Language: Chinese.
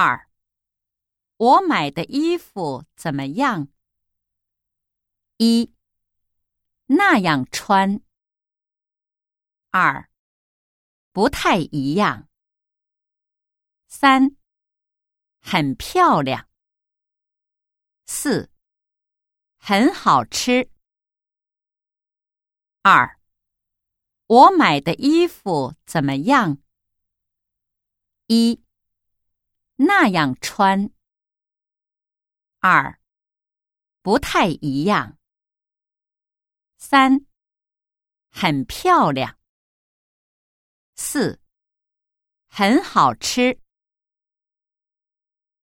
二，我买的衣服怎么样？一，那样穿。二，不太一样。三，很漂亮。四，很好吃。二，我买的衣服怎么样？一，那样穿。二，不太一样。三，很漂亮。四，很好吃。